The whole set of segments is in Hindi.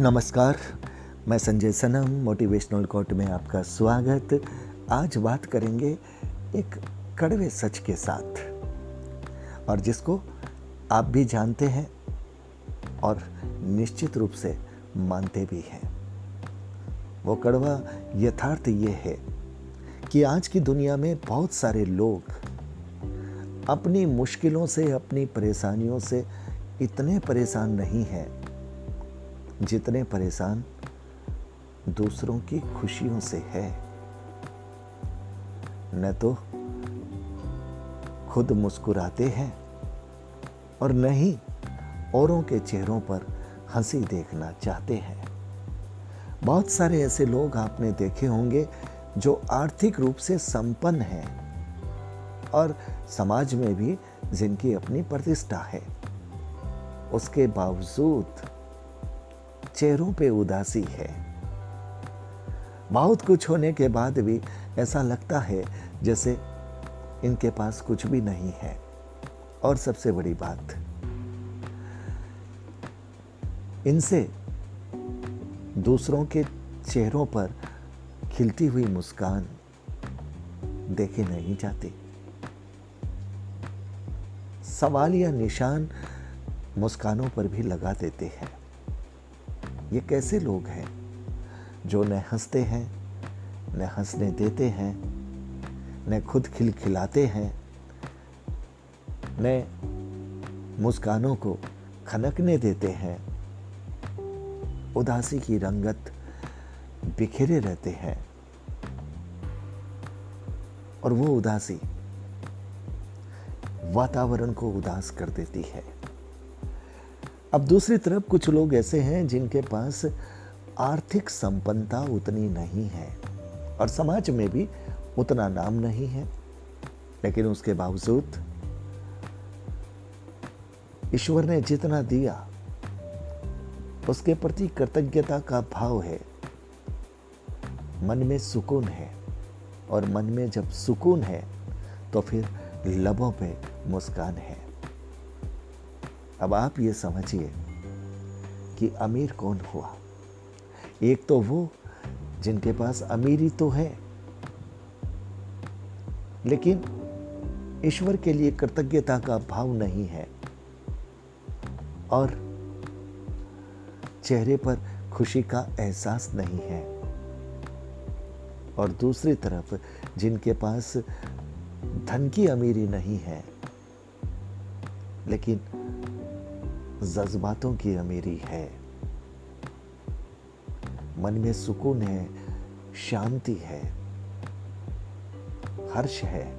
नमस्कार, मैं संजय सनम मोटिवेशनल कोर्ट में आपका स्वागत। आज बात करेंगे एक कड़वे सच के साथ, और जिसको आप भी जानते हैं और निश्चित रूप से मानते भी हैं। वो कड़वा यथार्थ ये है कि आज की दुनिया में बहुत सारे लोग अपनी मुश्किलों से, अपनी परेशानियों से इतने परेशान नहीं हैं जितने परेशान दूसरों की खुशियों से है, न तो खुद मुस्कुराते हैं और न ही औरों के चेहरों पर हँसी देखना चाहते हैं। बहुत सारे ऐसे लोग आपने देखे होंगे जो आर्थिक रूप से संपन्न हैं और समाज में भी जिनकी अपनी प्रतिष्ठा है। उसके बावजूद चेहरों पे उदासी है। बहुत कुछ होने के बाद भी ऐसा लगता है जैसे इनके पास कुछ भी नहीं है। और सबसे बड़ी बात, इनसे दूसरों के चेहरों पर खिलती हुई मुस्कान देखे नहीं जाती। सवाल या निशान मुस्कानों पर भी लगा देते हैं। ये कैसे लोग हैं जो न हँसते हैं, न हंसने देते हैं, न खुद खिलखिलाते हैं, न मुस्कानों को खनकने देते हैं, उदासी की रंगत बिखेरे रहते हैं। और वो उदासी वातावरण को उदास कर देती है। अब दूसरी तरफ़ कुछ लोग ऐसे हैं जिनके पास आर्थिक संपन्नता उतनी नहीं है और समाज में भी उतना नाम नहीं है। लेकिन उसके बावजूद ईश्वर ने जितना दिया, उसके प्रति कृतज्ञता का भाव है। मन में सुकून है और मन में जब सुकून है तो फिर लबों पे मुस्कान है। अब आप ये समझिए कि अमीर कौन हुआ? एक तो वो जिनके पास अमीरी तो है, लेकिन ईश्वर के लिए कृतज्ञता का भाव नहीं है और चेहरे पर खुशी का एहसास नहीं है। और दूसरी तरफ़ जिनके पास धन की अमीरी नहीं है, लेकिन जज्बातों की अमीरी है। मन में सुकून है, शांति है, हर्ष है,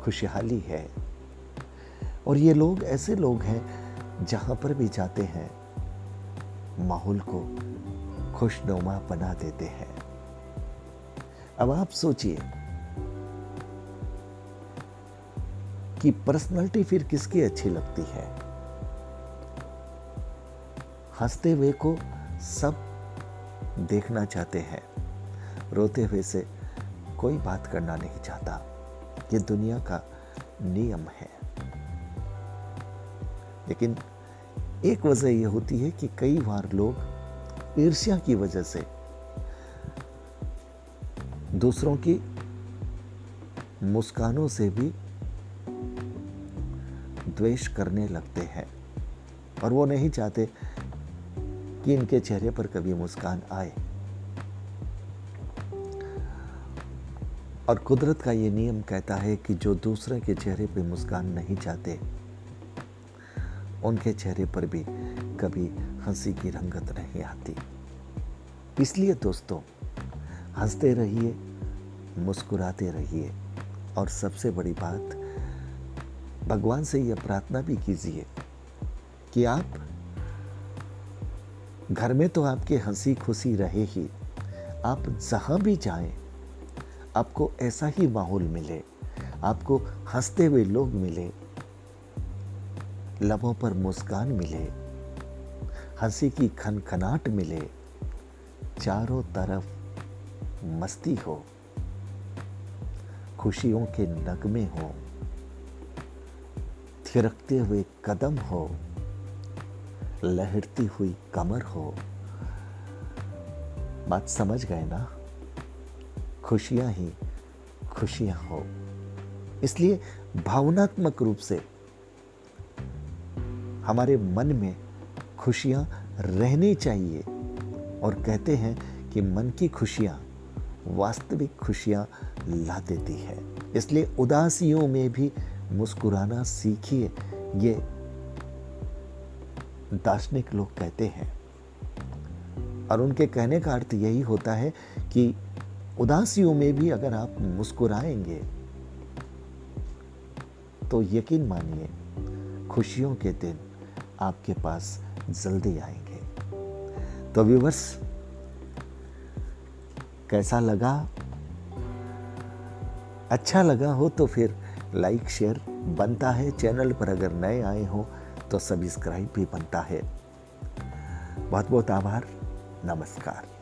खुशहाली है। और ये लोग ऐसे लोग हैं जहाँ पर भी जाते हैं, माहौल को खुशनुमा बना देते हैं। अब आप सोचिए कि पर्सनालिटी फिर किसकी अच्छी लगती है? हँसते हुए को सब देखना चाहते हैं। रोते हुए से कोई बात करना नहीं चाहता। ये दुनिया का नियम है। लेकिन एक वजह यह होती है कि कई बार लोग ईर्ष्या की वजह से दूसरों की मुस्कानों से भी द्वेष करने लगते हैं और वो नहीं चाहते कि इनके चेहरे पर कभी मुस्कान आए। और कुदरत का ये नियम कहता है कि जो दूसरे के चेहरे पर मुस्कान नहीं चाहते, उनके चेहरे पर भी कभी हँसी की रंगत नहीं आती। इसलिए दोस्तों, हँसते रहिए, मुस्कुराते रहिए और सबसे बड़ी बात, भगवान से यह प्रार्थना भी कीजिए कि आप घर में तो आपके हँसी खुशी रहे ही। आप जहाँ भी जाएँ, आपको ऐसा ही माहौल मिले, आपको हँसते हुए लोग मिले, लबों पर मुस्कान मिले, हँसी की खनखनाट मिले, चारों तरफ़ मस्ती हो, खुशियों के नगमे हो, थिरकते हुए कदम हो। लहरती हुई कमर हो। बात समझ गए ना? खुशियाँ ही खुशियाँ हो। इसलिए भावनात्मक रूप से हमारे मन में खुशियाँ रहनी चाहिए और कहते हैं कि मन की खुशियाँ वास्तविक खुशियाँ ला देती है। इसलिए उदासियों में भी मुस्कुराना सीखिए। ये दार्शनिक लोग कहते हैं। और उनके कहने का अर्थ यही होता है कि उदासियों में भी अगर आप मुस्कुराएँगे तो यकीन मानिए, खुशियों के दिन आपके पास जल्दी आएँगे। तो व्यूवर्स, कैसा लगा? अच्छा लगा हो तो फिर लाइक, शेयर बनता है। चैनल पर अगर नए आए हो तो सब्सक्राइब भी बनता है। बहुत बहुत आभार। नमस्कार।